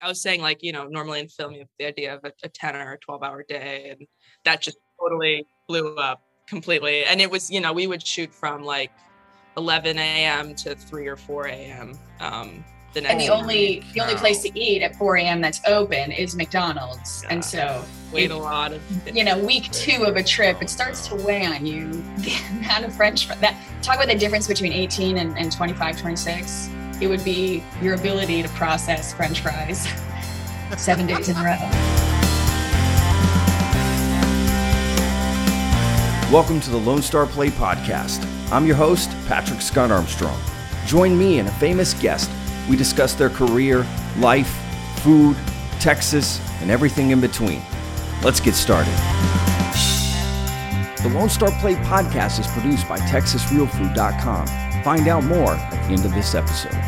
I was saying, like, you know, normally in film, you have the idea of a, a 10 or a 12 hour day, and that just totally blew up completely. And it was, you know, we would shoot from like 11 a.m. to 3 or 4 a.m. Um, the and the only the only place to eat at 4 a.m. that's open is McDonald's, and so wait a lot of you know week two of a trip, it starts to weigh on you. The amount of French that talk about the difference between 18 and, and 25, 26. It would be your ability to process French fries seven days in a row. Welcome to the Lone Star Plate Podcast. I'm your host, Patrick Scott Armstrong. Join me and a famous guest we discuss their career, life, food, Texas, and everything in between. Let's get started. The Lone Star Plate podcast is produced by TexasRealFood.com. Find out more at the end of this episode.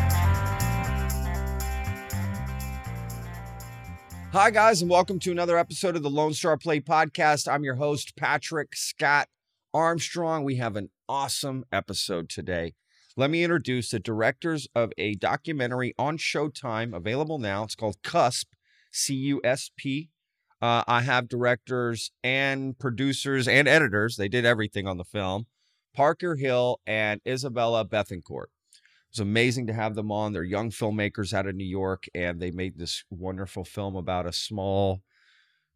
Hi, guys, and welcome to another episode of the Lone Star Plate podcast. I'm your host, Patrick Scott Armstrong. We have an awesome episode today. Let me introduce the directors of a documentary on Showtime, available now. It's called Cusp, C U S P. Uh, I have directors and producers and editors. They did everything on the film. Parker Hill and Isabella Bethencourt. It's amazing to have them on. They're young filmmakers out of New York, and they made this wonderful film about a small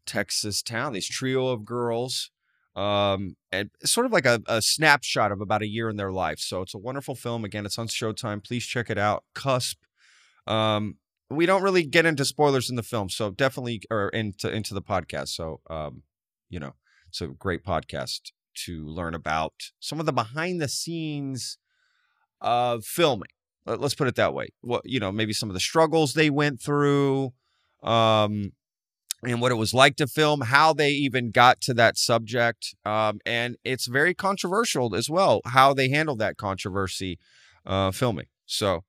Texas town. This trio of girls um, and sort of like a, a, snapshot of about a year in their life. So it's a wonderful film. Again, it's on Showtime. Please check it out. Cusp. Um, we don't really get into spoilers in the film, so definitely or into into the podcast. So um, you know, it's a great podcast to learn about some of the behind the scenes of filming. Let's put it that way. What you know, maybe some of the struggles they went through. Um, and what it was like to film, how they even got to that subject. Um, and it's very controversial as well, how they handled that controversy uh, filming. So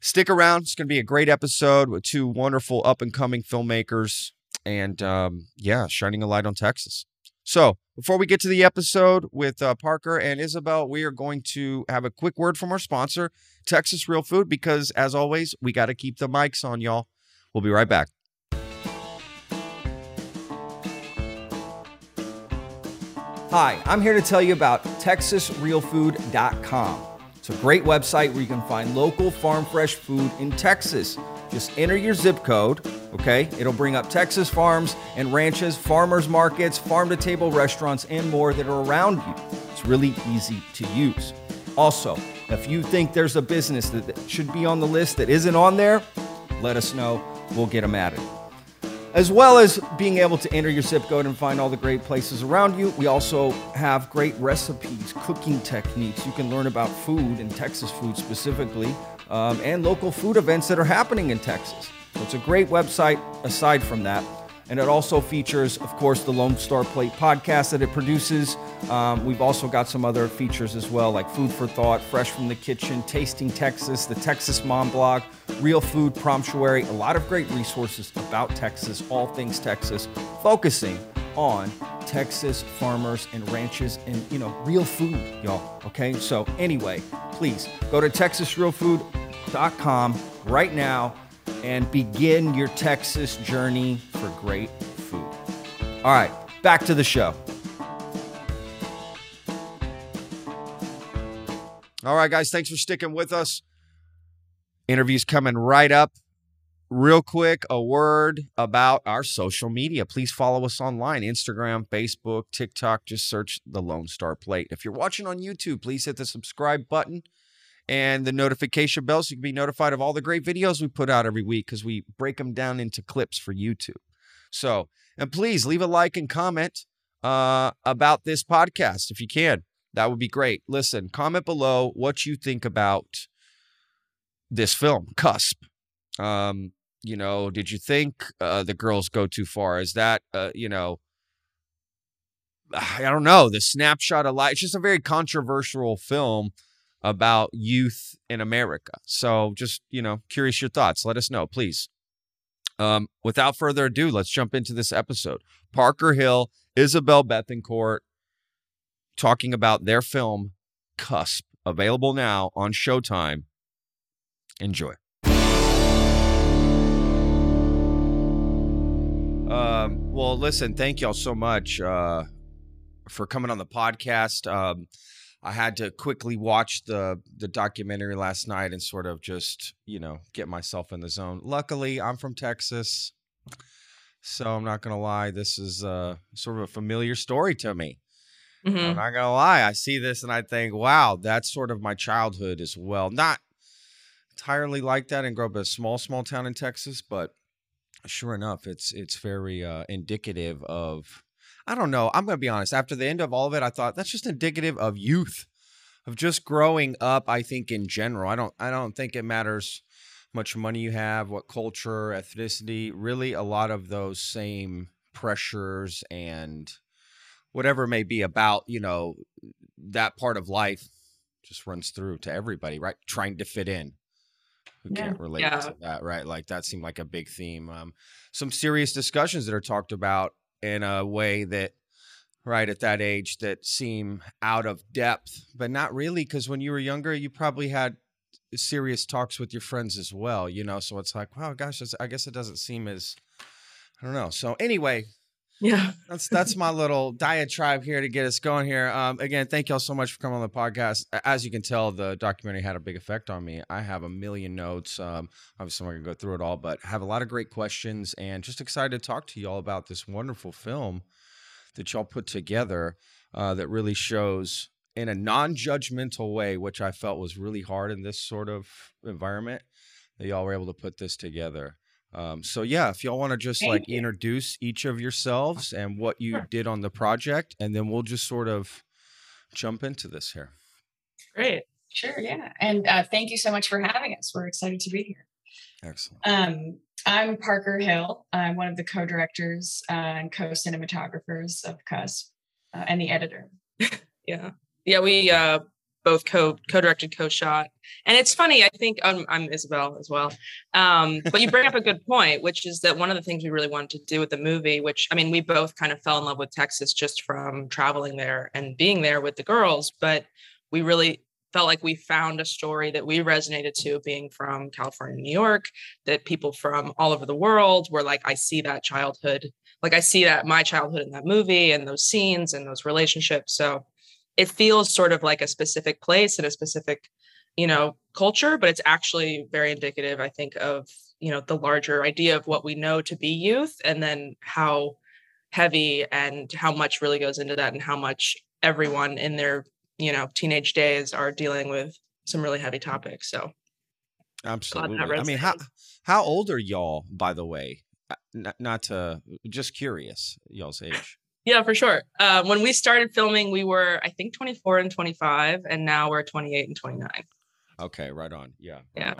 stick around. It's going to be a great episode with two wonderful up and coming filmmakers. And um, yeah, shining a light on Texas. So before we get to the episode with uh, Parker and Isabel, we are going to have a quick word from our sponsor, Texas Real Food, because as always, we got to keep the mics on, y'all. We'll be right back. Hi, I'm here to tell you about TexasRealFood.com. It's a great website where you can find local farm fresh food in Texas. Just enter your zip code, okay? It'll bring up Texas farms and ranches, farmers markets, farm to table restaurants, and more that are around you. It's really easy to use. Also, if you think there's a business that should be on the list that isn't on there, let us know. We'll get them added. As well as being able to enter your zip code and find all the great places around you, we also have great recipes, cooking techniques. You can learn about food and Texas food specifically, um, and local food events that are happening in Texas. So it's a great website aside from that. And it also features, of course, the Lone Star Plate podcast that it produces. Um, we've also got some other features as well, like Food for Thought, Fresh from the Kitchen, Tasting Texas, the Texas Mom Blog, Real Food Promptuary, a lot of great resources about Texas, all things Texas, focusing on Texas farmers and ranches and, you know, real food, y'all. Okay. So, anyway, please go to TexasRealFood.com right now and begin your Texas journey for great food. All right, back to the show. All right, guys, thanks for sticking with us. Interviews coming right up. Real quick, a word about our social media. Please follow us online Instagram, Facebook, TikTok. Just search the Lone Star Plate. If you're watching on YouTube, please hit the subscribe button and the notification bell so you can be notified of all the great videos we put out every week because we break them down into clips for YouTube. So, and please leave a like and comment uh, about this podcast if you can. That would be great. Listen, comment below what you think about this film, Cusp. Um, you know, did you think uh, the girls go too far? Is that, uh, you know, I don't know, the snapshot of life? It's just a very controversial film about youth in America. So just, you know, curious your thoughts. Let us know, please. Um, without further ado, let's jump into this episode. Parker Hill, Isabel Bethencourt, talking about their film Cusp, available now on Showtime. Enjoy. Um, well, listen, thank y'all so much uh, for coming on the podcast. Um, I had to quickly watch the the documentary last night and sort of just you know get myself in the zone. Luckily, I'm from Texas, so I'm not gonna lie. This is uh, sort of a familiar story to me. I'm Mhm. not gonna lie. I see this and I think, wow, that's sort of my childhood as well. Not entirely like that and grew up in a small, small town in Texas, but sure enough, it's it's very uh, indicative of. I don't know. I'm gonna be honest. After the end of all of it, I thought that's just indicative of youth, of just growing up. I think in general, I don't. I don't think it matters much money you have, what culture, ethnicity. Really, a lot of those same pressures and whatever it may be about you know that part of life just runs through to everybody right trying to fit in who Yeah. can't relate Yeah. to that right like that seemed like a big theme um some serious discussions that are talked about in a way that right at that age that seem out of depth but not really because when you were younger you probably had serious talks with your friends as well you know so it's like wow gosh i guess it doesn't seem as i don't know so anyway Yeah. that's that's my little diatribe here to get us going here. Um, again, thank y'all so much for coming on the podcast. As you can tell, the documentary had a big effect on me. I have a million notes. Um, obviously, I'm not gonna go through it all, but have a lot of great questions and just excited to talk to y'all about this wonderful film that y'all put together uh, that really shows in a non-judgmental way, which I felt was really hard in this sort of environment. That y'all were able to put this together. Um, so yeah, if y'all want to just Thank like you. introduce each of yourselves and what you did on the project, and then we'll just sort of jump into this here. Great. Sure, yeah. And uh, thank you so much for having us. We're excited to be here. Excellent. Um, I'm Parker Hill. I'm one of the co-directors uh, and co-cinematographers of CUSP uh, and the editor. Yeah. Yeah, we uh both co co-directed, co-shot. And it's funny, I think um, I'm Isabel as well. Um, but you bring up a good point, which is that one of the things we really wanted to do with the movie, which I mean, we both kind of fell in love with Texas just from traveling there and being there with the girls, but we really felt like we found a story that we resonated to being from California, New York, that people from all over the world were like, I see that childhood, like I see that my childhood in that movie and those scenes and those relationships. So it feels sort of like a specific place and a specific you know culture but it's actually very indicative i think of you know the larger idea of what we know to be youth and then how heavy and how much really goes into that and how much everyone in their you know teenage days are dealing with some really heavy topics so Absolutely. I mean, how how old are y'all, by the way? Uh, Not, not to just curious, y'all's age. Yeah for sure uh, when we started filming we were i think 24 and 25 and now we're 28 and 29 Okay, right on. Yeah. yeah.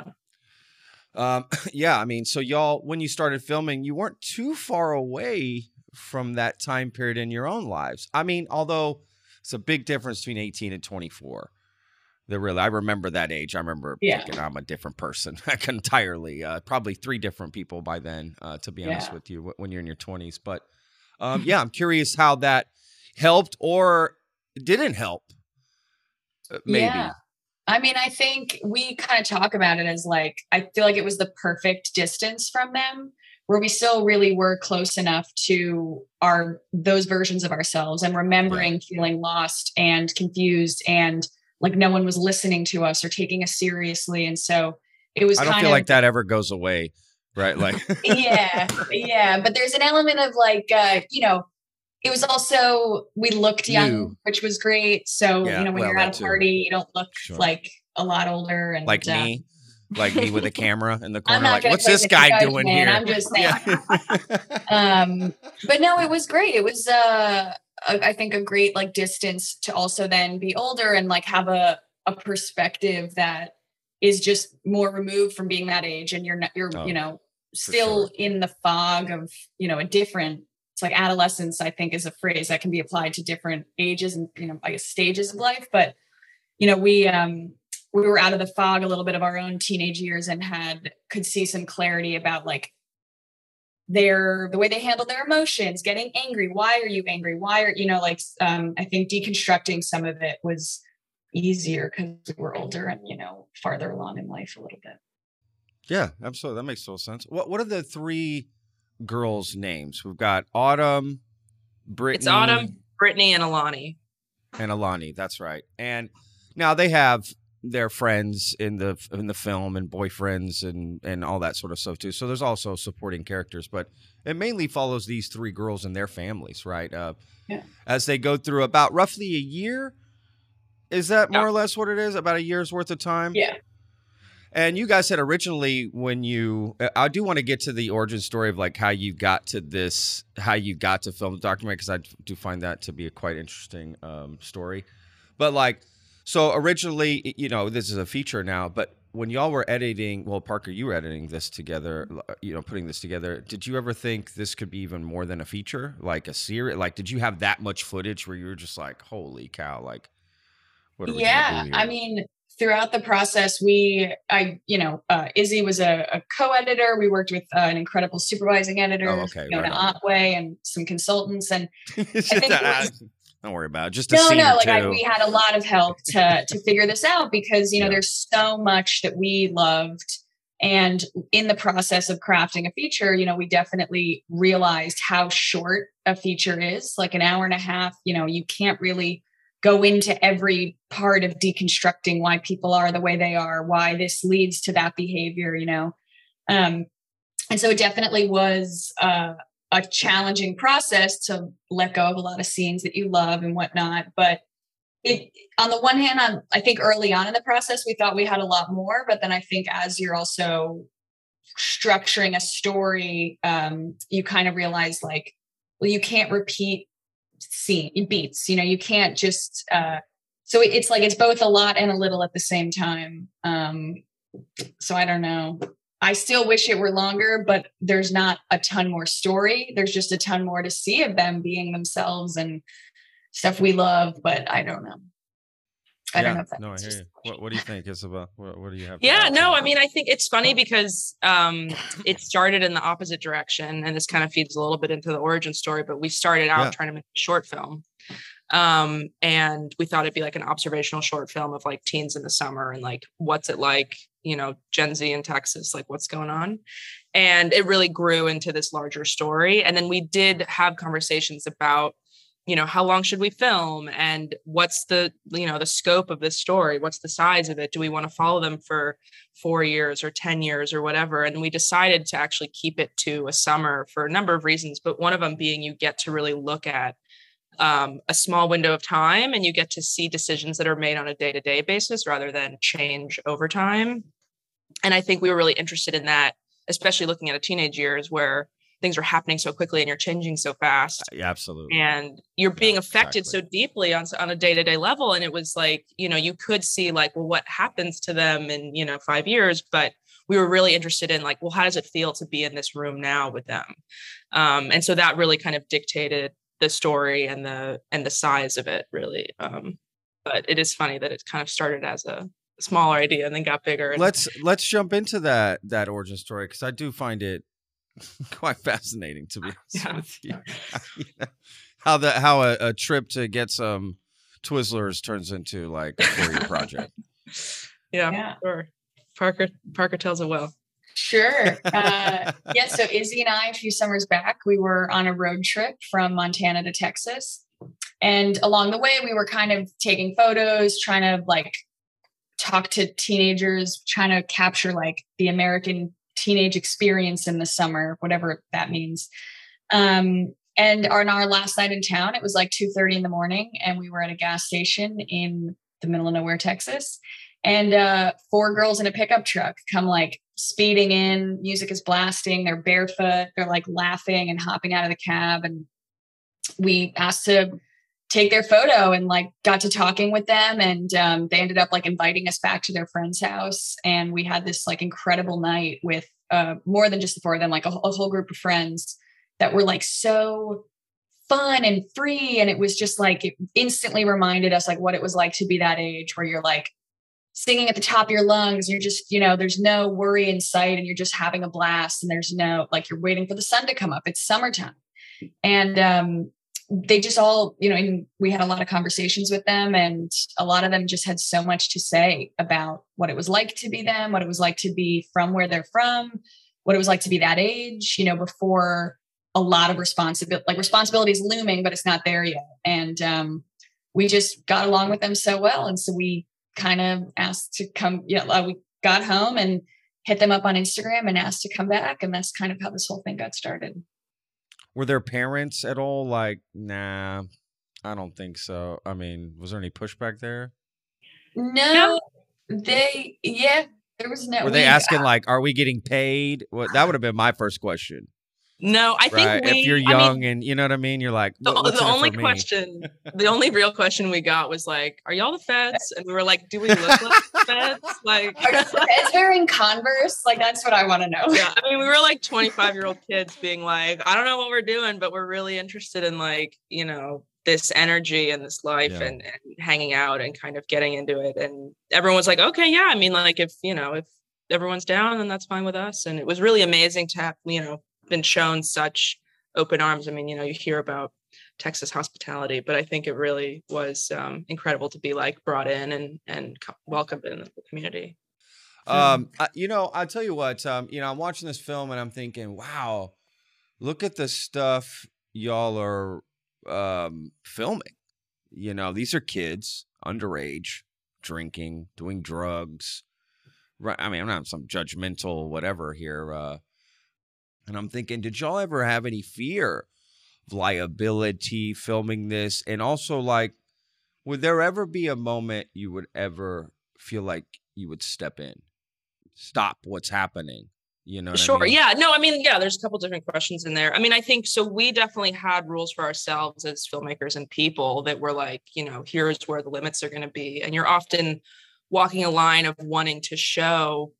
Um, yeah. I mean, so y'all, when you started filming, you weren't too far away from that time period in your own lives. I mean, although it's a big difference between 18 and 24. There really, I remember that age. I remember Yeah. thinking I'm a different person like, entirely. Uh, probably three different people by then, uh, to be honest Yeah. with you, when you're in your 20s. But um, yeah, I'm curious how that helped or didn't help. Uh, Maybe. Yeah. I mean, I think we kind of talk about it as like, I feel like it was the perfect distance from them where we still really were close enough to our those versions of ourselves and remembering feeling lost and confused and like no one was listening to us or taking us seriously. And so it was I don't kind feel of like that ever goes away, right? Like, yeah, yeah. But there's an element of like, uh, you know, it was also we looked young, New. which was great. So Yeah, you know, when well, you're at a too. party, you don't look Sure. like a lot older and like uh, me, like me with a camera in the corner. Like, what's this guy doing man. here? I'm just saying. Yeah. um but no it was great it was uh a, i think a great like distance to also then be older and like have a a perspective that is just more removed from being that age and you're not you're Oh, you know still in the fog of you know a different it's like adolescence i think is a phrase that can be applied to different ages and you know i guess stages of life. But you know we um we were out of the fog a little bit of our own teenage years and had could see some clarity about like their the way they handle their emotions getting angry why are you angry? Why are you know like um i think deconstructing some of it was easier because we were older and you know farther along in life a little bit yeah, absolutely. That makes total sense. What What are the three girls' names. We've got Autumn, Brittany. It's Autumn, Brittany, and Alani. And Alani, that's right. And now they have their friends in the in the film and boyfriends and and all that sort of stuff too. So there's also supporting characters, but it mainly follows these three girls and their families, right? Uh, yeah. As they go through about roughly a year. Is that more yeah. or less what it is? About a year's worth of time? Yeah. And you guys said originally when you, uh, I do want to get to the origin story of like how you got to this, how you got to film the documentary, because I do find that to be a quite interesting um, story. But like, so originally, you know, this is a feature now, but when y'all were editing, well, Parker, you were editing this together, mm-hmm. uh, you know, putting this together. Did you ever think this could be even more than a feature, like a series? Like, did you have that much footage where you were just like, holy cow, like, yeah, I mean, throughout the process, we, I, you know, uh, Izzy was a, a, co-editor. We worked with uh, an incredible supervising editor, oh, okay, Fiona right Otway, and some consultants. And I think was, don't worry about it. Just no, no. Like I, we had a lot of help to to figure this out because you know yeah. there's so much that we loved. And in the process of crafting a feature, you know, we definitely realized how short a feature is. Like an hour and a half, you know, you can't really go into every part of deconstructing why people are the way they are, why this leads to that behavior, you know. Um, and so it definitely was uh, a challenging process to let go of a lot of scenes that you love and whatnot. But it, on the one hand, on, I think early on in the process, we thought we had a lot more. But then I think as you're also structuring a story, um, you kind of realize like, well, you can't repeat scene beats you know you can't just uh so it's like it's both a lot and a little at the same time. Um so i don't know. I still wish it were longer but there's not a ton more story. There's just a ton more to see of them being themselves and stuff we love but i don't know I yeah, don't know if that no, I hear you. What, what do you think, Isabel? What, what do you have? Yeah, no, I mean, I think it's funny because um, it started in the opposite direction, and this kind of feeds a little bit into the origin story. But we started out yeah. trying to make a short film, um, and we thought it'd be like an observational short film of like teens in the summer and like what's it like, you know, Gen Z in Texas, like what's going on, and it really grew into this larger story. And then we did have conversations about you know how long should we film? And what's the you know the scope of this story? What's the size of it? Do we want to follow them for 4 years or 10 years or whatever? And we decided to actually keep it to a summer for a number of reasons but one of them being you get to really look at um, a small window of time and you get to see decisions that are made on a day-to-day basis rather than change over time. And i think we were really interested in that especially looking at a teenage years where things are happening so quickly and you're changing so fast. Yeah, absolutely. And you're being yeah, affected exactly. so deeply on on a day-to-day level and it was like, you know, you could see like well what happens to them in, you know, 5 years, but we were really interested in like well how does it feel to be in this room now with them? Um and so that really kind of dictated the story and the and the size of it really. Um but it is funny that it kind of started as a smaller idea and then got bigger. And- let's let's jump into that that origin story because I do find it quite fascinating to be honest yeah. with you. how the how a, a, trip to get some Twizzlers turns into like a four year project. Yeah, yeah, sure. Parker Parker tells it well. Sure. Uh, yeah. So Izzy and I, a few summers back, we were on a road trip from Montana to Texas, and along the way, we were kind of taking photos, trying to like talk to teenagers, trying to capture like the American teenage experience in the summer, whatever that means. Um, and on our last night in town, it was like 2:30 in the morning, and we were at a gas station in the middle of nowhere, Texas. And uh, four girls in a pickup truck come like speeding in, music is blasting, they're barefoot, they're like laughing and hopping out of the cab. And we asked to take their photo and like got to talking with them and um, they ended up like inviting us back to their friend's house and we had this like incredible night with uh, more than just the four of them like a, a whole group of friends that were like so fun and free. And it was just like it instantly reminded us like what it was like to be that age where you're like singing at the top of your lungs you're just you know there's no worry in sight and you're just having a blast and there's no like you're waiting for the sun to come up. It's summertime. And um they just all, you know, and we had a lot of conversations with them, and a lot of them just had so much to say about what it was like to be them, what it was like to be from where they're from, what it was like to be that age, you know, before a lot of responsibility, like responsibility is looming, but it's not there yet. And um, we just got along with them so well. And so we kind of asked to come, you know, uh, we got home and hit them up on Instagram and asked to come back. And that's kind of how this whole thing got started. Were their parents at all like, nah, I don't think so? I mean, was there any pushback there? No, they, yeah, there was no. Were they asking, uh like, are we getting paid? Well, that would have been my first question. No, I think right? we, if you're I young mean, and you know what I mean, you're like the, what's the only for me?" question, the only real question we got was like, "Are y'all the feds?" And we were like, "Do we look like the feds?" Like, Are the feds wearing Converse? Like, that's what I want to know. yeah, I mean, we were like 25 year old kids being like, I don't know what we're doing, but we're really interested in like, you know, this energy and this life Yeah. and, and hanging out and kind of getting into it. And everyone was like, okay, yeah. I mean, like, if, you know, if everyone's down, then that's fine with us. And it was really amazing to have, you know, been shown such open arms. I mean, you know, you hear about Texas hospitality, but I think it really was um, incredible to be like brought in and, and co- welcomed in the community. Um, I, you know, I'll tell you what. Um, you know, I'm watching this film and I'm thinking, wow, look at the stuff y'all are um filming. You know, these are kids underage, drinking, doing drugs. Right. I mean, I'm not some judgmental whatever here. Uh, and I'm thinking, did y'all ever have any fear of liability filming this? And also, like, would there ever be a moment you would ever feel like you would step in, stop what's happening? You know, what I Sure. mean? Yeah. No, I mean, yeah, there's a couple different questions in there. I mean, I think so. We definitely had rules for ourselves as filmmakers and people that were like, you know, here's where the limits are going to be. And you're often walking a line of wanting to show,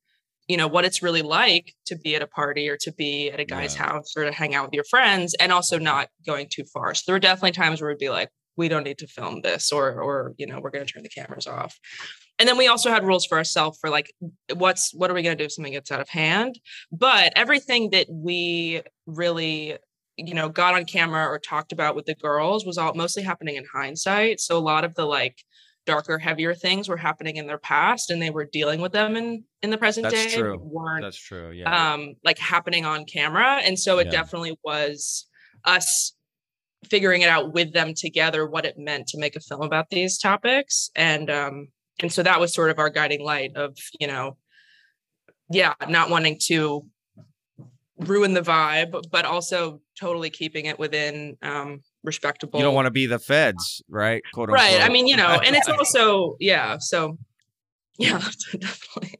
you know, what it's really like to be at a party or to be at a guy's Yeah. house or to hang out with your friends and also not going too far. So there were definitely times where we'd be like, we don't need to film this or, or, you know, we're going to turn the cameras off. And then we also had rules for ourselves for like, what's, what are we going to do if something gets out of hand? but everything that we really you know got on camera or talked about with the girls was all mostly happening in hindsight so a lot of the like darker heavier things were happening in their past and they were dealing with them in in the present day. That's day true. weren't That's true. Yeah. um like happening on camera and so it Yeah. definitely was us figuring it out with them together what it meant to make a film about these topics and um and so that was sort of our guiding light of you know yeah not wanting to ruin the vibe but also totally keeping it within um respectable you don't want to be the feds, right? Quote right i mean you know and it's also yeah so yeah definitely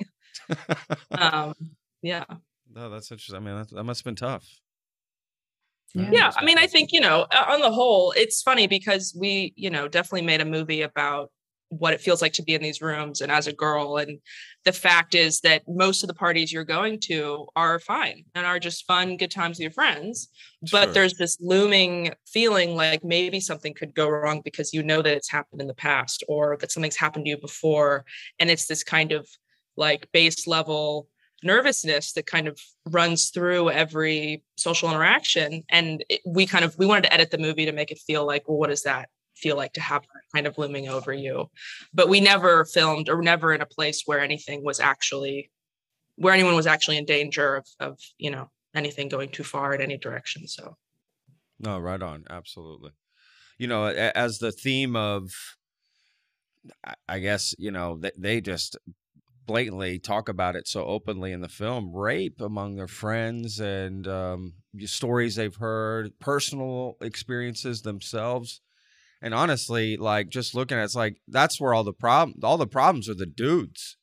um yeah no, that's interesting. I mean, that, that must have been tough. Yeah. yeah i mean i think you know uh, on the whole it's funny because we you know definitely made a movie about what it feels like to be in these rooms and as a girl and the fact is that most of the parties you're going to are fine and are just fun good times with your friends but Sure. there's this looming feeling like maybe something could go wrong because you know that it's happened in the past or that something's happened to you before and it's this kind of like base level nervousness that kind of runs through every social interaction and it, we kind of we wanted to edit the movie to make it feel like well what does that feel like to have kind of looming over you but we never filmed or never in a place where anything was actually where anyone was actually in danger of of you know anything going too far in any direction so No, right on. Absolutely. You know, as the theme of, I- guess, you know, they, they just blatantly talk about it so openly in the film rape among their friends and um, stories they've heard, personal experiences themselves. And honestly, like just looking at it, it's like that's where all the problem, all the problems are the dudes.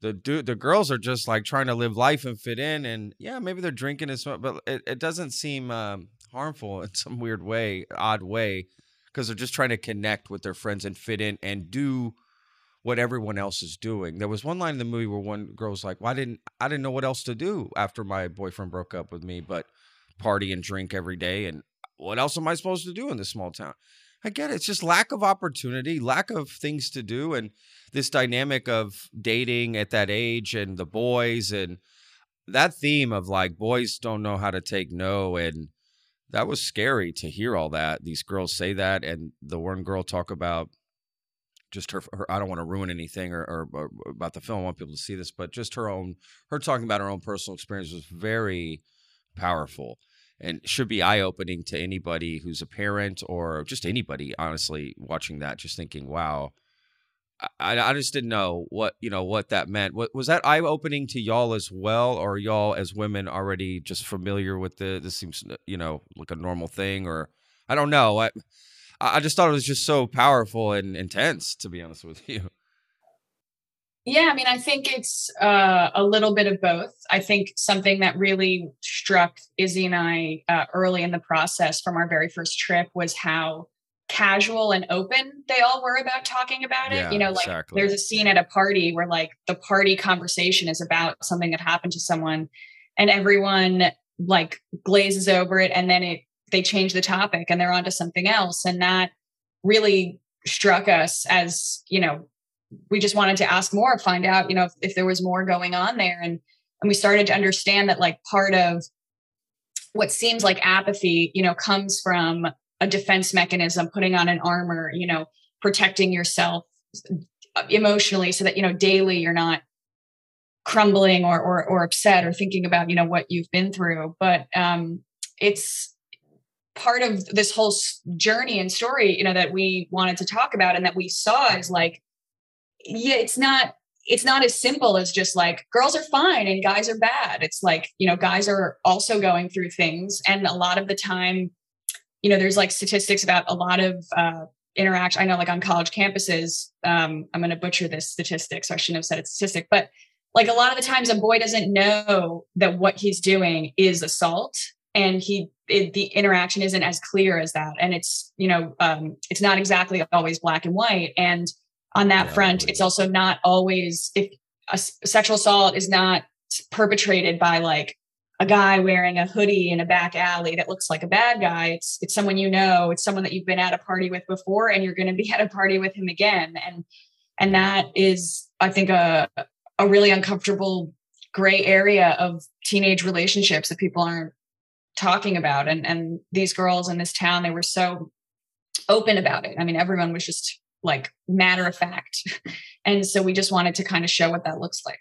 The dude, the girls are just like trying to live life and fit in, and yeah, maybe they're drinking as smoke, but it, it doesn't seem um, harmful in some weird way, odd way, because they're just trying to connect with their friends and fit in and do what everyone else is doing. There was one line in the movie where one girl's like, "Why didn't I didn't know what else to do after my boyfriend broke up with me, but party and drink every day, and what else am I supposed to do in this small town?" I get it. It's just lack of opportunity, lack of things to do, and this dynamic of dating at that age and the boys and that theme of like boys don't know how to take no and that was scary to hear all that these girls say that and the one girl talk about just her, her I don't want to ruin anything or, or, or, about the film. I want people to see this, but just her own, her talking about her own personal experience was very powerful and should be eye opening to anybody who's a parent or just anybody, honestly, watching that, just thinking, wow. I, I just didn't know what you know what that meant. What was that eye opening to y'all as well, or y'all as women already just familiar with the? This seems uh, you know like a normal thing, or I don't know. I I just thought it was just so powerful and intense, to be honest with you. Yeah, I mean, I think it's uh, a little bit of both. I think something that really struck Izzy and I uh, early in the process from our very first trip was how casual and open they all were about talking about it. Yeah, you know, like exactly. there's a scene at a party where like the party conversation is about something that happened to someone and everyone like glazes over it and then it they change the topic and they're onto something else and that really struck us as you know we just wanted to ask more find out you know if, if there was more going on there. And and we started to understand that like part of what seems like apathy you know comes from a defense mechanism putting on an armor you know protecting yourself emotionally so that you know daily you're not crumbling or, or or upset or thinking about you know what you've been through. But um it's part of this whole journey and story you know that we wanted to talk about and that we saw is like yeah it's not it's not as simple as just like girls are fine and guys are bad. It's like you know guys are also going through things and a lot of the time you know there's like statistics about a lot of uh interaction i know like on college campuses um i'm going to butcher this statistic so i shouldn't have said it's statistic but like a lot of the times a boy doesn't know that what he's doing is assault and he it, the interaction isn't as clear as that and it's you know um, it's not exactly always black and white and on that yeah, front it's also not always if a sexual assault is not perpetrated by like a guy wearing a hoodie in a back alley that looks like a bad guy it's it's someone you know it's someone that you've been at a party with before and you're going to be at a party with him again and and that is i think a a really uncomfortable gray area of teenage relationships that people aren't talking about and and these girls in this town they were so open about it. I mean everyone was just like matter of fact and so we just wanted to kind of show what that looks like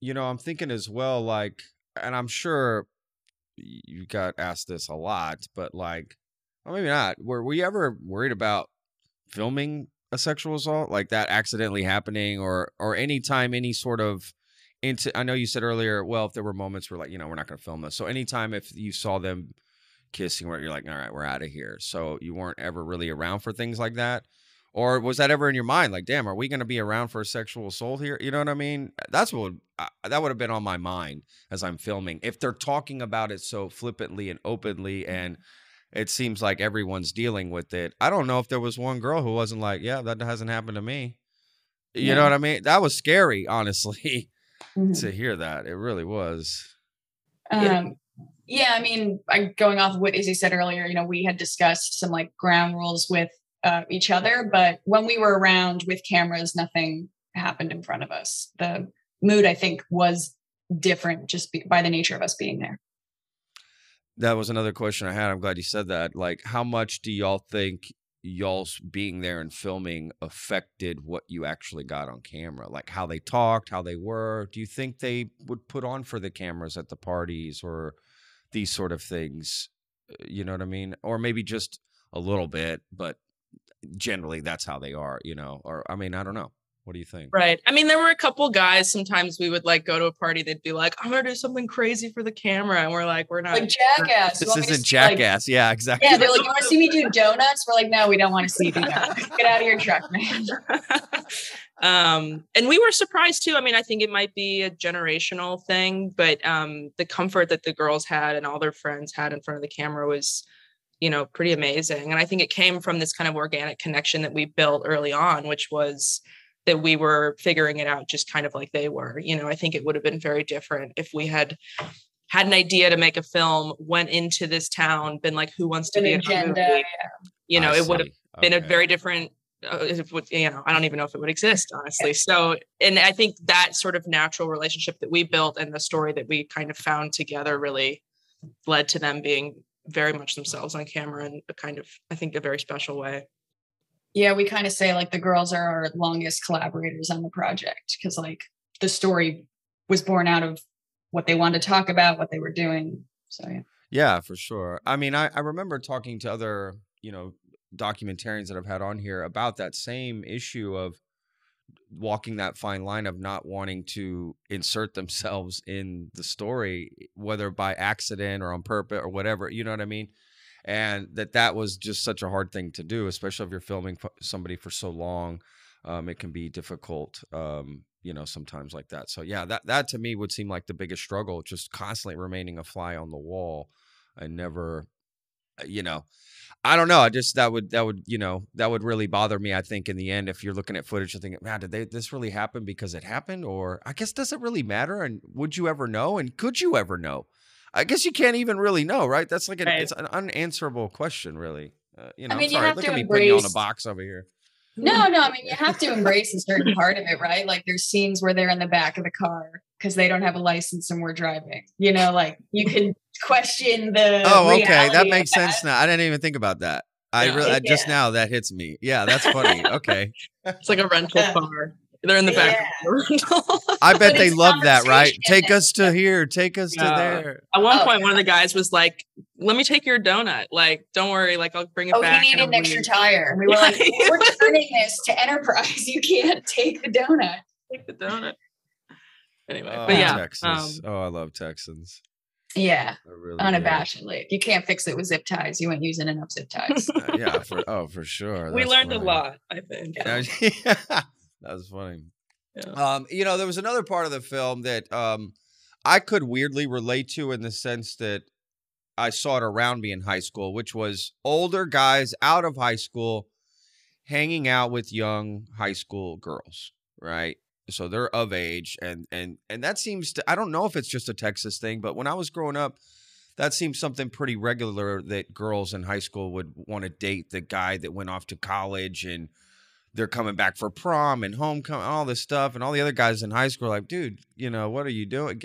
you know i'm thinking as well like and i'm sure you got asked this a lot but like well, maybe not were we ever worried about filming a sexual assault like that accidentally happening or or anytime any sort of into I know you said earlier, well, if there were moments where like, you know, we're not gonna film this. So anytime if you saw them kissing where you're like, all right, we're out of here. So you weren't ever really around for things like that. Or was that ever in your mind? Like, damn, are we going to be around for a sexual assault here? You know what I mean? That's what uh, that would have been on my mind as I'm filming. If they're talking about it so flippantly and openly, and it seems like everyone's dealing with it. I don't know if there was one girl who wasn't like, yeah, that hasn't happened to me. You yeah. know what I mean? That was scary, honestly mm-hmm. to hear that. It really was. Um, yeah. yeah, I mean, I, going off of what Izzy said earlier, you know, we had discussed some like ground rules with uh, each other, but when we were around with cameras, nothing happened in front of us. The mood, I think, was different just be, by the nature of us being there. That was another question I had. I'm glad you said that. Like, how much do y'all think y'all's being there and filming affected what you actually got on camera like how they talked how they were do you think they would put on for the cameras at the parties or these sort of things uh, you know what i mean or maybe just a little bit but generally that's how they are you know or i mean i don't know what do you think? Right. I mean, there were a couple guys. Sometimes we would like go to a party. They'd be like, "I'm gonna do something crazy for the camera," and we're like, "We're not like jackass." This isn't jackass. Like, yeah, exactly. Yeah, they're like, "You want to see me do donuts?" We're like, "No, we don't want to see you do donuts. Get out of your truck, man." um, and we were surprised too. I mean, I think it might be a generational thing, but um, the comfort that the girls had and all their friends had in front of the camera was you know pretty amazing and i think it came from this kind of organic connection that we built early on which was that we were figuring it out just kind of like they were. You know, I think it would have been very different if we had had an idea to make a film, went into this town, been like, who wants to an be agenda, a movie? You know, I it see. would have been a very different uh, you know, I don't even know if it would exist, honestly. So, and I think that sort of natural relationship that we built and the story that we kind of found together really led to them being very much themselves on camera in a kind of, I think, a very special way. Yeah, we kind of say like the girls are our longest collaborators on the project because like the story was born out of what they wanted to talk about, what they were doing. So yeah. Yeah, for sure. I mean, I, I remember talking to other, you know, documentarians that I've had on here about that same issue of walking that fine line of not wanting to insert themselves in the story whether by accident or on purpose or whatever you know what i mean? And that that was just such a hard thing to do especially if you're filming somebody for so long um, it can be difficult um, you know sometimes like that. So yeah that that to me would seem like the biggest struggle just constantly remaining a fly on the wall and never uh, you know I don't know. I just that would that would you know that would really bother me. I think in the end, if you're looking at footage and thinking, man, did they, this really happen because it happened, or I guess does it really matter? And would you ever know? And could you ever know? I guess you can't even really know, right? That's like an, right. it's an unanswerable question, really. Uh, you know, I mean, sorry, look at me putting you on a box over here. No, no. I mean, you have to embrace a certain part of it, right? Like there's scenes where they're in the back of the car because they don't have a license and we're driving. You know, like you can question the. Oh, okay, that makes sense now. I didn't even think about that. I yeah. really just yeah. now that hits me. Yeah, that's funny. okay, it's like a rental car. They're in the back. Yeah. I bet they love that, right? Take us to here. Take us to there. At one oh, point, one of the guys was like, "Let me take your donut. Like, don't worry. Like, I'll bring it oh, back." Oh, he needed an extra tire. We were like, "We're turning this to Enterprise. You can't take the donut. Take the donut." Anyway, oh, but yeah, Texas. Um, oh, I love Texans. Yeah, really unabashedly. If you can't fix it with zip ties, you ain't using enough zip ties. uh, yeah, for, oh, for sure. we learned funny. a lot, I think. Yeah. That was funny. Yeah. Um, you know, there was another part of the film that um, I could weirdly relate to in the sense that I saw it around me in high school, which was older guys out of high school hanging out with young high school girls, right? so they're of age and and and that seems to i don't know if it's just a texas thing but when i was growing up that seems something pretty regular that girls in high school would want to date the guy that went off to college and they're coming back for prom and homecoming all this stuff and all the other guys in high school are like dude you know what are you doing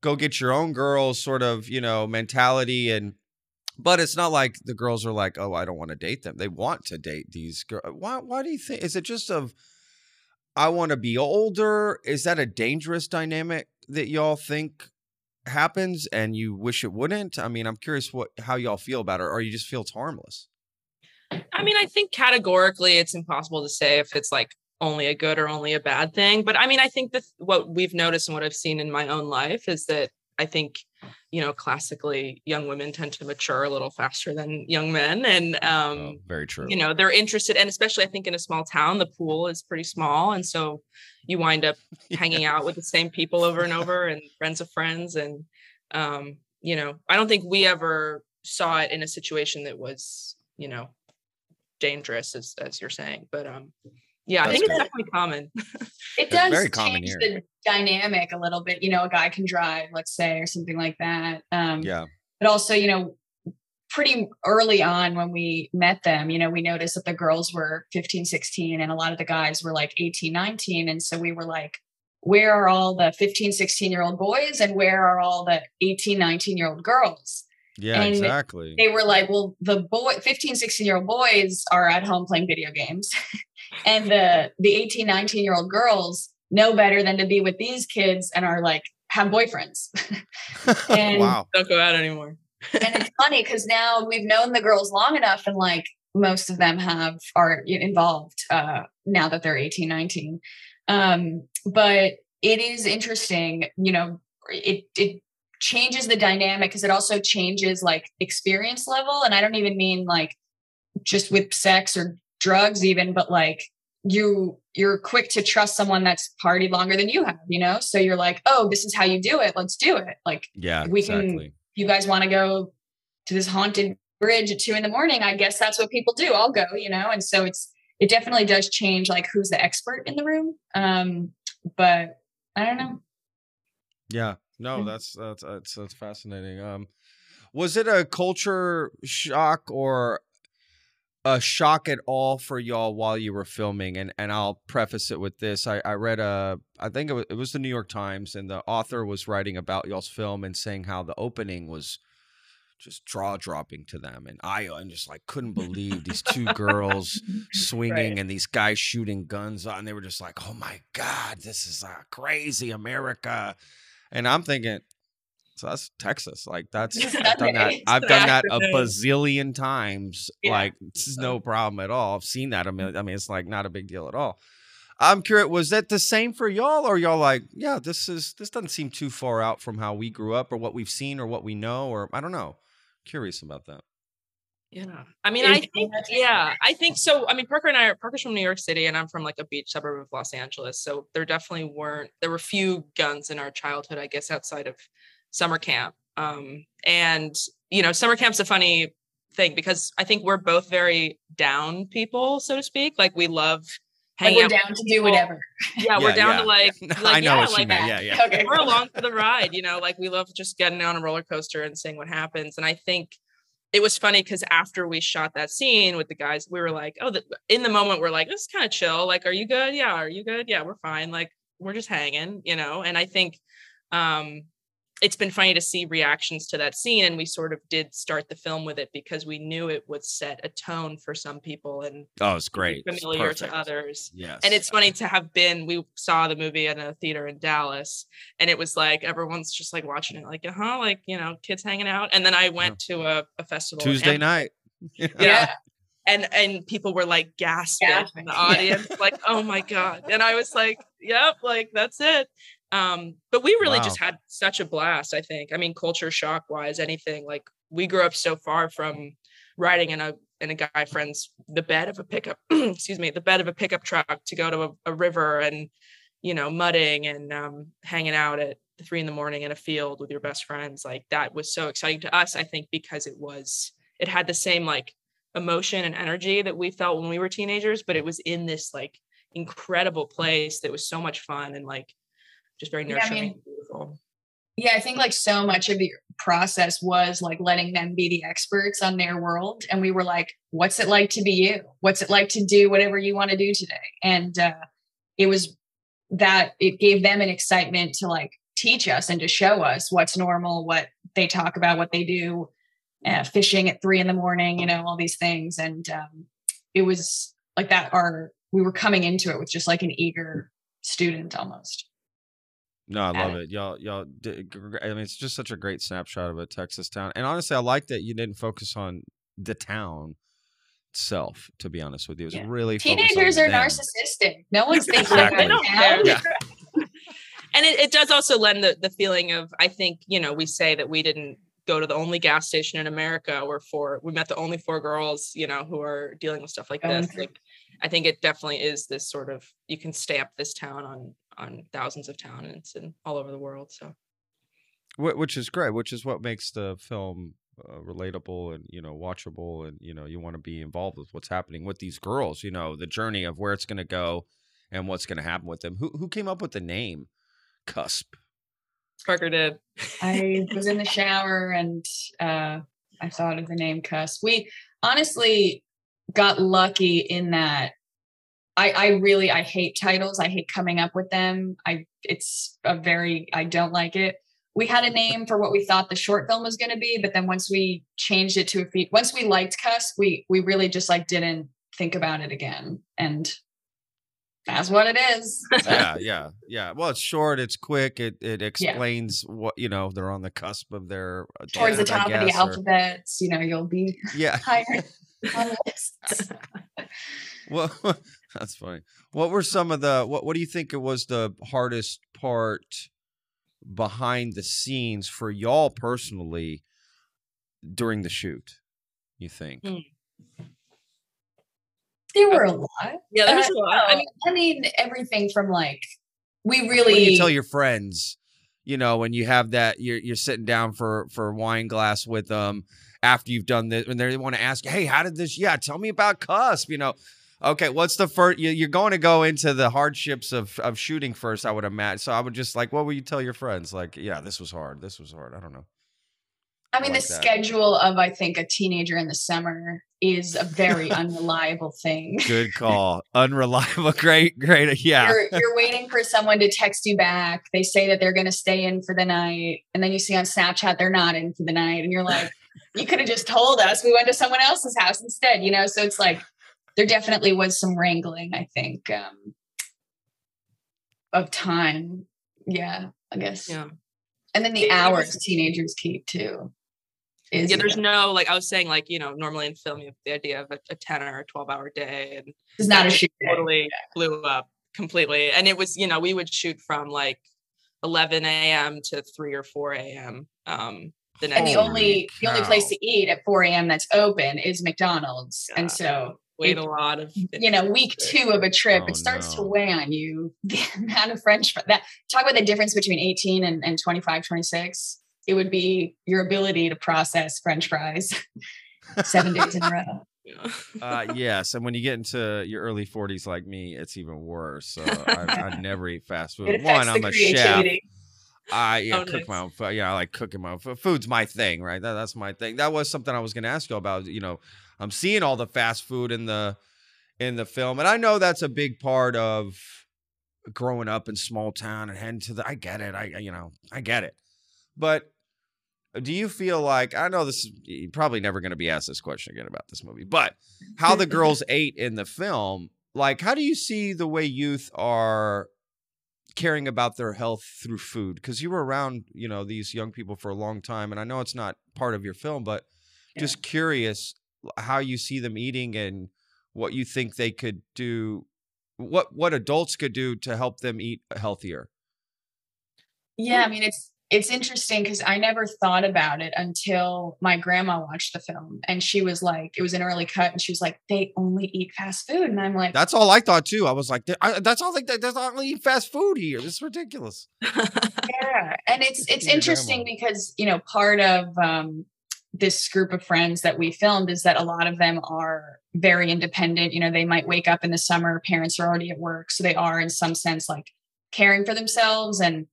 go get your own girls sort of you know mentality and but it's not like the girls are like oh i don't want to date them they want to date these girls uh, why, why do you think is it just of I want to be older. Is that a dangerous dynamic that y'all think happens and you wish it wouldn't? I mean, I'm curious what how y'all feel about it, or you just feel it's harmless. I mean, I think categorically it's impossible to say if it's like only a good or only a bad thing. But I mean, I think that what we've noticed and what I've seen in my own life is that I think, you know, classically young women tend to mature a little faster than young men. And, um, oh, very true. You know, they're interested. And especially, I think in a small town, the pool is pretty small. And so you wind up hanging out with the same people over and over and friends of friends. And, um, you know, I don't think we ever saw it in a situation that was, you know, dangerous as, as you're saying, but, um, yeah, That's I think good. it's definitely common. it does very change the dynamic a little bit. You know, a guy can drive, let's say, or something like that. Um, yeah. But also, you know, pretty early on when we met them, you know, we noticed that the girls were 15, 16, and a lot of the guys were like 18, 19. And so we were like, where are all the 15, 16 year old boys and where are all the 18, 19 year old girls? Yeah, and exactly. They were like, well, the boy 15, 16 year old boys are at home playing video games. and the the 18 19 year old girls know better than to be with these kids and are like have boyfriends and wow don't go out anymore and it's funny because now we've known the girls long enough and like most of them have are involved uh now that they're 18 19 um but it is interesting you know it it changes the dynamic because it also changes like experience level and i don't even mean like just with sex or drugs even but like you you're quick to trust someone that's party longer than you have you know? So you're like oh this is how you do it let's do it. Like yeah we exactly. can you guys want to go to this haunted bridge at two in the morning i guess that's what people do i'll go you know? And so it's it definitely does change like who's the expert in the room um but i don't know. Yeah no that's that's that's, that's fascinating um was it a culture shock or a shock at all for y'all while you were filming and and I'll preface it with this I, I read a I think it was, it was the New York Times and the author was writing about y'all's film and saying how the opening was just jaw dropping to them. And I, I just like couldn't believe these two girls swinging Right. and these guys shooting guns on. They were just like, oh my God, this is uh, crazy America. And I'm thinking, so that's Texas. Like that's I've done that. I've done that a bazillion times. Yeah. Like this is no problem at all. I've seen that a million. I mean, it's like not a big deal at all. I'm curious, was that the same for y'all, or y'all like, yeah, this is this doesn't seem too far out from how we grew up, or what we've seen, or what we know, or I don't know. Curious about that. Yeah. I mean, I think, yeah, I think so. I mean, Parker and I are, Parker's from New York City and I'm from like a beach suburb of Los Angeles. So there definitely weren't, there were few guns in our childhood, I guess, outside of summer camp. Um, and, you know, summer camp's a funny thing because I think we're both very down people, so to speak. Like we love Like hanging we're out. down to do whatever. Yeah, we're down yeah. to like, I like know yeah, what you like meant. Yeah, yeah. Okay. we're along for the ride, you know, like we love just getting on a roller coaster and seeing what happens. And I think it was funny because after we shot that scene with the guys, we were like, oh, the, in the moment, we're like, this is kind of chill. Like, are you good? Yeah. Are you good? Yeah, we're fine. Like, we're just hanging, you know? And I think um, it's been funny to see reactions to that scene. And we sort of did start the film with it because we knew it would set a tone for some people and Oh, it's great. It's familiar to others. Yes. And it's funny to have been, we saw the movie at a theater in Dallas and it was like, everyone's just like watching it like, uh-huh, like, you know, kids hanging out. And then I went to a, a festival. Tuesday Am- night. Yeah. And, and people were like gasping Gasping. in the audience, like, oh my God. And I was like, yep, like that's it. Um, but we really just had such a blast, I think. I mean, culture shock wise, anything like we grew up so far from riding in a in a guy friend's the bed of a pickup excuse me the bed of a pickup truck to go to a, a river and you know mudding and um, hanging out at three in the morning in a field with your best friends like that was so exciting to us i think because it was it had the same like emotion and energy that we felt when we were teenagers but it was in this like incredible place that was so much fun and like just very Yeah, I nurturing mean, beautiful Yeah, I think like so much of the process was like letting them be the experts on their world. And we were like, what's it like to be you? What's it like to do whatever you want to do today? And uh, it was that it gave them an excitement to like teach us and to show us what's normal, what they talk about, what they do, uh, fishing at three in the morning, you know, all these things. And um, it was like that, our, we were coming into it with just like an eager student almost. No, I love it. Y'all, y'all. Did, gr- gr- I mean, it's just such a great snapshot of a Texas town. And honestly, I like that you didn't focus on the town itself. To be honest with you, it was Yeah. really focused on Teenagers are them. narcissistic. No one's thinking Exactly. about They town. don't Yeah. and it, it does also lend the, the feeling of i think you know we say that we didn't go to the only gas station in america or for we met the only four girls you know who are dealing with stuff like Going this through. like i think it definitely is this sort of you can stamp this town on on thousands of towns and all over the world so which is great. Which is what makes the film uh, relatable and you know watchable, and you know you want to be involved with what's happening with these girls. You know the journey of where it's going to go and what's going to happen with them. Who who came up with the name Cusp? parker did I was in the shower and uh, I thought of the name Cusp. We honestly got lucky in that I, I really I hate titles. I hate coming up with them. I it's a very I don't like it. We had a name for what we thought the short film was going to be, but then once we changed it to a feat, once we liked Cusp, we we really just like didn't think about it again, and that's what it is. yeah, yeah, yeah. Well, it's short, it's quick, it it explains what you know. They're on the cusp of their uh, Towards the top of the guess, or- alphabets, you know, you'll be yeah. higher on the lists. Well, that's funny. What were some of the what? What do you think it was the hardest part behind the scenes for y'all personally during the shoot? You think? Mm. There were a lot. yeah there was a lot i mean I mean everything from like we really you tell your friends? You know, when you have that, you're you're sitting down for for a wine glass with them after you've done this, and they want to ask "Hey, how did this? Yeah, tell me about Cusp." You know, okay, what's the first? You, you're going to go into the hardships of of shooting first, I would imagine. So I would just like, what would you tell your friends? Like, yeah, this was hard. This was hard. I don't know. I mean like the that. schedule of I think a teenager in the summer is a very unreliable thing. Good call. Unreliable. Great, great. Yeah. You're you're waiting for someone to text you back. They say that they're going to stay in for the night, and then you see on Snapchat they're not in for the night, and you're like, you could have just told us we went to someone else's house instead, you know? So it's like there definitely was some wrangling, I think, um, of time. Yeah, I guess. Yeah. And then the It- hours was- teenagers keep too. Is yeah, there's no like I was saying, like you know, normally in film you have the idea of a, a ten or a twelve hour day, and it's not a shoot. day. totally blew up completely. And it was, you know, we would shoot from like 11 a.m. to 3 or 4 a.m. Um, the next And the Holy only the only place to eat at 4 a.m. that's open is McDonald's. Yeah. And so wait it- a lot of you know, week two of a trip, Oh, it starts no. to weigh on you. The amount of French fr- that talk about the difference between 18 and, and 25, 26. It would be your ability to process French fries seven days in a row. Uh, yes, and when you get into your early 40s like me, it's even worse. So I, I never eat fast food. One, I'm the a chef. I yeah, Oh, cook nice. my own food. Yeah, I like cooking my own food. Food's my thing, right? That, that's my thing. That was something I was going to ask you about. You know, I'm seeing all the fast food in the in the film, and I know that's a big part of growing up in small town and heading to the. I get it. I you know I get it, but uh, do you feel like I know this is probably never going to be asked this question again about this movie, but how the girls ate in the film? Like, how do you see the way youth are caring about their health through food? Because you were around, you know, these young people for a long time, and I know it's not part of your film, but Yeah. just curious how you see them eating and what you think they could do, what what adults could do to help them eat healthier. Yeah, I mean it's it's interesting because I never thought about it until my grandma watched the film and she was like, it was an early cut, and she was like, they only eat fast food, and I'm like, That's all I thought too. I was like, I, that's all they. There's not eat fast food here. This is ridiculous. yeah and it's it's interesting grandma. because you know part of um this group of friends that we filmed is that a lot of them are very independent you know they might wake up in the summer parents are already at work so they are in some sense like caring for themselves and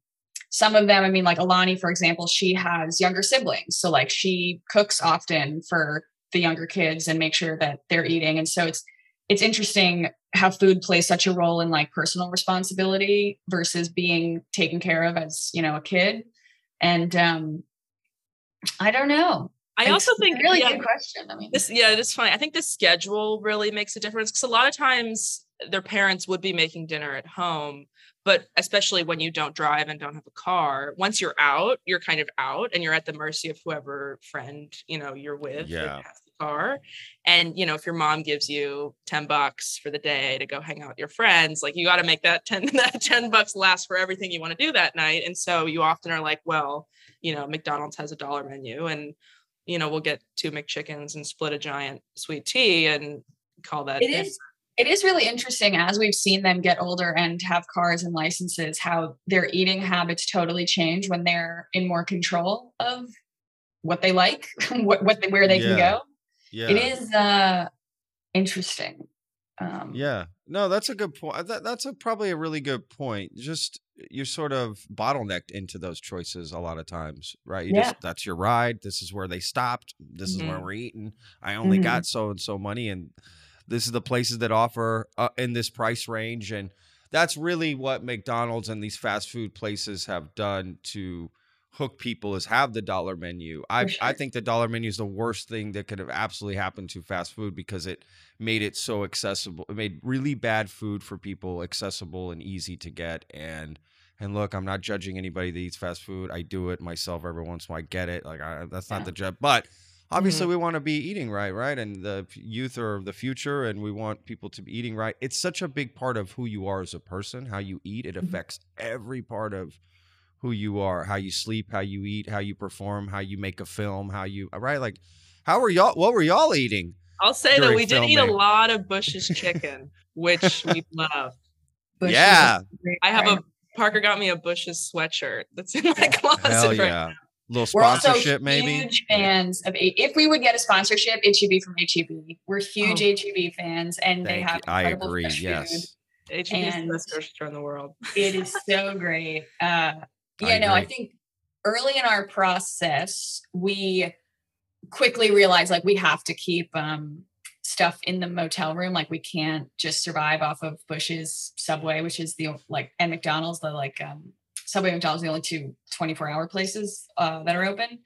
some of them i mean like Aaloni for example she has younger siblings. So like she cooks often for the younger kids and make sure that they're eating. And so it's it's interesting how food plays such a role in like personal responsibility versus being taken care of as you know a kid. And um i don't know. I It's also a think really yeah, good question. I mean this yeah it is funny. I think the schedule really makes a difference because a lot of times their parents would be making dinner at home but especially when you don't drive and don't have a car once you're out you're kind of out and you're at the mercy of whoever friend you know you're with Yeah. has the car and you know if your mom gives you 10 bucks for the day to go hang out with your friends like you got to make that 10 that 10 bucks last for everything you want to do that night and so you often are like well you know mcdonald's has a dollar menu and you know, we'll get two McChickens and split a giant sweet tea and call that it is it is really interesting as we've seen them get older and have cars and licenses how their eating habits totally change when they're in more control of what they like what, what they, where they can go Yeah. it is uh interesting um Yeah. No, that's a good point. That, that's a probably a really good point. Just you're sort of bottlenecked into those choices a lot of times, right? You Yeah. just that's your ride. This is where they stopped. This is where Mhm. we're eating. I only Mhm. got so and so money, and this is the places that offer uh, in this price range, and that's really what McDonald's and these fast food places have done to hook people is have the dollar menu. I I think the dollar menu is the worst thing that could have absolutely happened to fast food because it made it so accessible. It made really bad food for people accessible and easy to get. And and look, I'm not judging anybody that eats fast food. I do it myself every once in a while. I get it. Like I, that's not Yeah. the job, but. Obviously, we want to be eating right, right? And the youth are the future, and we want people to be eating right. It's such a big part of who you are as a person. How you eat, it Mhm. affects every part of who you are, how you sleep, how you eat, how you perform, how you make a film, how you right. Like, how were y'all? What were y'all eating? I'll say that during we did eat a lot of Bush's chicken, which we love. Bush Yeah. I have a Parker got me a Bush's sweatshirt that's in my closet Hell right yeah, little We're also sponsorship maybe. huge fans of A- if we would get a sponsorship, it should be from HEB. We're huge Oh. HEB fans, and they have you. I agree. fresh. Yes. HEB's And- the best grocery store in the world. It is so great. Uh, I yeah, no, I think early in our process, we quickly realized like we have to keep um, stuff in the motel room. Like we can't just survive off of Bush's Subway, which is the like and McDonald's, the like um, Subway and McDonald's, are the only two 24 hour places uh, that are open.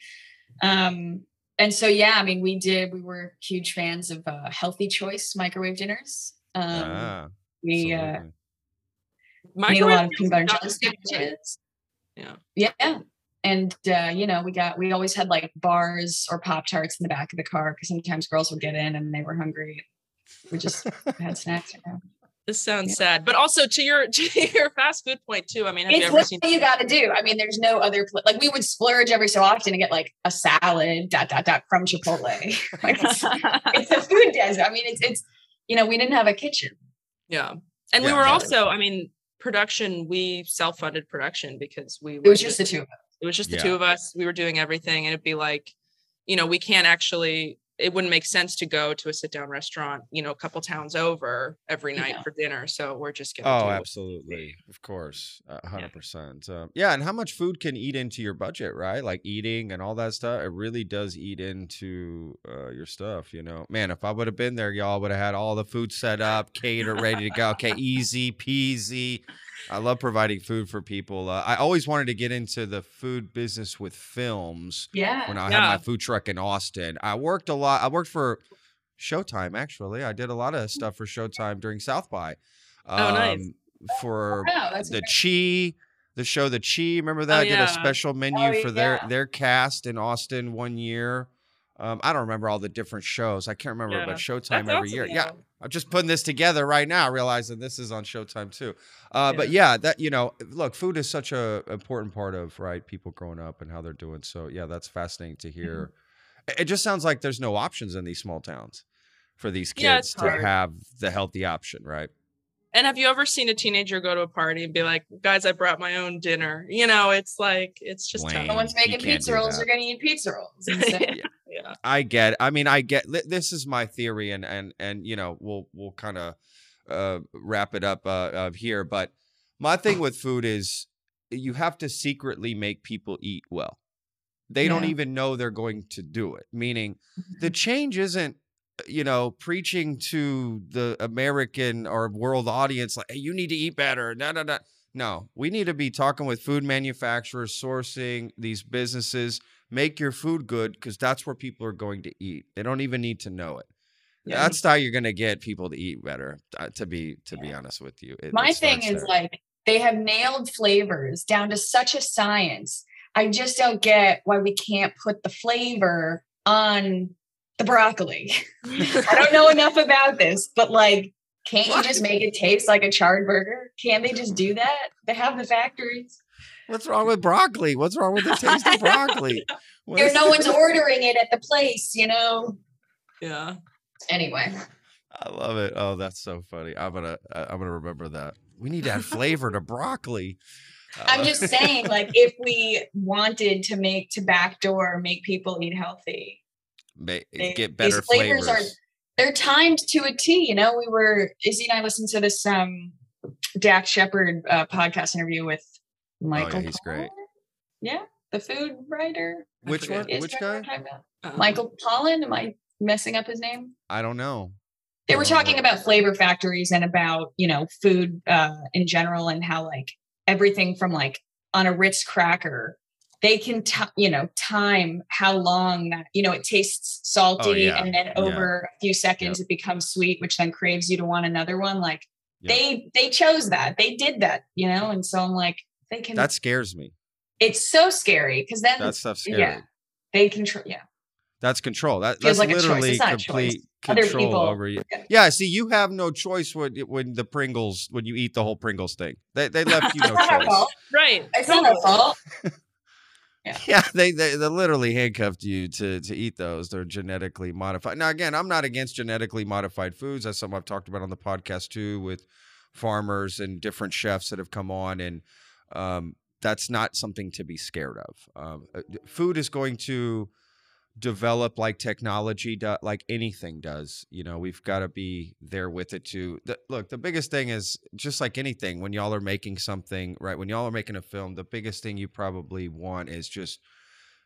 Um, and so yeah, I mean, we did. We were huge fans of uh, Healthy Choice microwave dinners. Um, ah, we uh, absolutely. made a lot of Microwave peanut butter is not jelly sandwiches. Yeah. Yeah. And uh, you know, we got we always had like bars or pop tarts in the back of the car because sometimes girls would get in and they were hungry. We just had snacks. around. This sounds Yeah. sad, but also to your to your fast food point too. I mean, have you It's ever what seen? you got to do. I mean, there's no other pla- like we would splurge every so often to get like a salad dot dot dot from Chipotle. like it's, it's a food desert. I mean, it's it's you know we didn't have a kitchen. yeah, and we were no. also. I mean, production. We self funded production because we. It were was just the two of us. It was just the Yeah. two of us. We were doing everything, and it'd be like, you know, we can't actually. It wouldn't make sense to go to a sit down restaurant, you know, a couple towns over every night Yeah. for dinner. So we're just gonna. Oh, absolutely. Of course. A hundred percent. Um, yeah. And how much food can eat into your budget, right? Like eating and all that stuff. It really does eat into uh, your stuff, you know. Man, if I would have been there, y'all would have had all the food set up, catered, ready to go. Okay, easy peasy. I love providing food for people. Uh, I always wanted to get into the food business with films Yeah. when I had my food truck in Austin. I worked a lot. I worked for Showtime actually. I did a lot of stuff for Showtime during South by. Oh, nice. Um, For Wow, that's the great. Chi, the show the Chi. Remember that? I did a special menu Oh, for their their cast in Austin one year. Um, I don't remember all the different shows. I can't remember, Yeah. but Showtime That's every year. Yeah, I'm just putting this together right now, realizing this is on Showtime too. Uh, But yeah, that you know, look, food is such a important part of right people growing up and how they're doing. So yeah, that's fascinating to hear. It- It just sounds like there's no options in these small towns for these kids Yeah, to have the healthy option, right? And have you ever seen a teenager go to a party and be like, guys, I brought my own dinner? You know, it's like, it's just Lame. tough. No one's making pizza rolls. They're going to eat pizza rolls. Yeah. Yeah. I get. I mean, I get. This is my theory, and and and you know, we'll we'll kind of uh, wrap it up uh, of here. But my thing with food is, you have to secretly make people eat well. They don't even know they're going to do it. Meaning, the change isn't, you know, preaching to the American or world audience like, hey, you need to eat better. No, no, no. No, we need to be talking with food manufacturers, sourcing these businesses make your food good because that's where people are going to eat. They don't even need to know it. Yeah. That's how you're going to get people to eat better. uh, to be to be honest with you, It- My it thing is there. like they have nailed flavors down to such a science. I just don't get why we can't put the flavor on the broccoli. I don't know enough about this, but like, can't you just make it taste like a charred burger? Can't they just do that? They have the factories. what's wrong with broccoli? What's wrong with the taste of broccoli? What There, is- no one's ordering it at the place, you know. Yeah. Anyway, I love it. Oh, that's so funny. I'm gonna I- I'm gonna remember that. We need to add flavor to broccoli. I'm just saying, like, if we wanted to make to backdoor make people eat healthy, ma- they- get these better flavors flavors. are- they're timed to a T. You know, we were Izzy and I listened to this um Dax Shepard uh, podcast interview with Michael. Oh, he's great. Yeah, the food writer. Which one? Is Which that what I'm guy? talking about? Um, Michael Pollan. Am I messing up his name? I don't know. They were talking right. about flavor factories and about you know food uh, in general and how like everything from like on a Ritz cracker they can t- you know time how long that you know it tastes salty Oh, yeah. and then Yeah. over a few seconds Yep. it becomes sweet which then craves you to want another one like Yep. they they chose that they did that you know and so i'm like they can That scares me. it's so scary because then That stuff's scary. yeah they control yeah That's control. That that's like a choice. literally It's not a choice. complete control people- over you. Yeah. Yeah. See, you have no choice when when the Pringles when you eat the whole Pringles thing. They they left you no it's not our choice. Right. it's not our totally. fault Yeah, they, they they literally handcuffed you to to eat those. They're genetically modified. Now, again, I'm not against genetically modified foods. That's something I've talked about on the podcast too, with farmers and different chefs that have come on, and um, that's not something to be scared of. Um, uh, food is going to develop like technology, do, like anything does. You know, we've got to be there with it too. The, look, the biggest thing is just like anything. When y'all are making something, right? When y'all are making a film, the biggest thing you probably want is just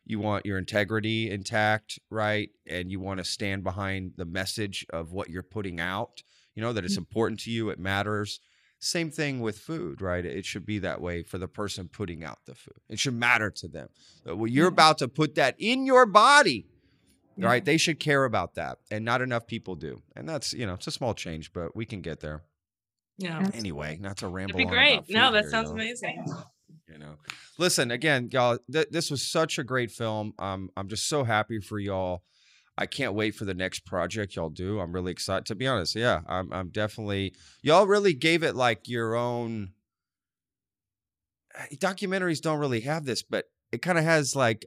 you want your integrity intact, right? And you want to stand behind the message of what you're putting out. You know that it's mm. important to you. It matters. Same thing with food, right? It should be that way for the person putting out the food. It should matter to them. That when you're about to put that in your body, Yeah. right? They should care about that, and not enough people do. And that's you know, it's a small change, but we can get there. Yeah. Absolutely. Anyway, not to ramble. That'd be on great. about No, that here, sounds y'all. amazing. You know, listen again, y'all. Th- this was such a great film. Um, I'm just so happy for y'all. I can't wait for the next project y'all do. I'm really excited. To be honest, yeah, I'm. I'm definitely. Y'all really gave it like your own. eh, Documentaries don't really have this, but it kind of has like,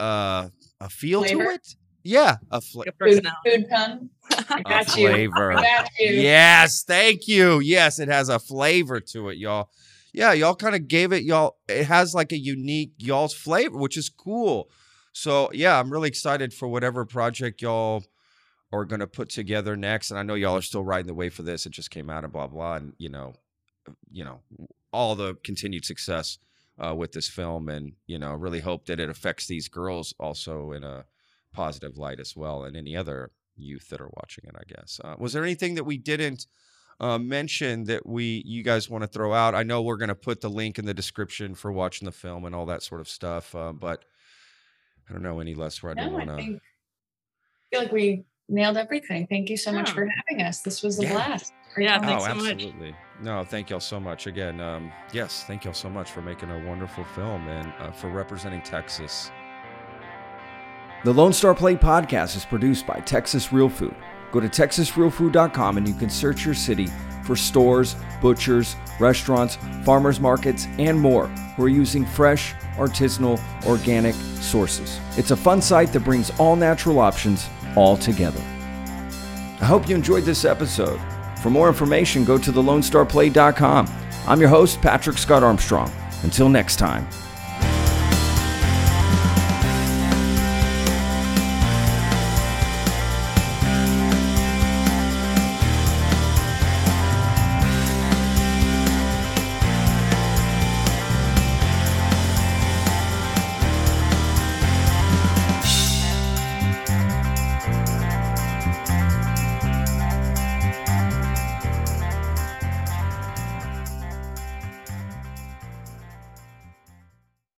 uh, a feel Flavor? to it. Yeah, a, fla- Food, food pun. I a got you. flavor. I got you. Yes, thank you. Yes, it has a flavor to it, y'all. Yeah, y'all kind of gave it y'all. It has like a unique y'all's flavor, which is cool. So yeah, I'm really excited for whatever project y'all are gonna put together next. And I know y'all are still riding the way for this. It just came out and blah blah, and you know, you know, all the continued success uh, with this film, and you know, really hope that it affects these girls also in a positive light as well, and any other youth that are watching it. I guess. Uh, was there anything that we didn't? uh, mention that we you guys want to throw out? I know we're going to put the link in the description for watching the film and all that sort of stuff, uh, but I don't know any less where I don't No, I want to. think I feel like we nailed everything. Thank you so much for having us. This was a Yeah. blast. Great Yeah, thanks oh, so much. No, thank y'all so much again. Um, yes, thank y'all so much for making a wonderful film and uh, for representing Texas. The Lone Star Plate podcast is produced by Texas Real Food. Go to texasrealfood.com and you can search your city for stores, butchers, restaurants, farmers markets, and more who are using fresh, artisanal, organic sources. It's a fun site that brings all natural options all together. I hope you enjoyed this episode. For more information, go to thelonestarplate.com. I'm your host, Patrick Scott Armstrong. Until next time.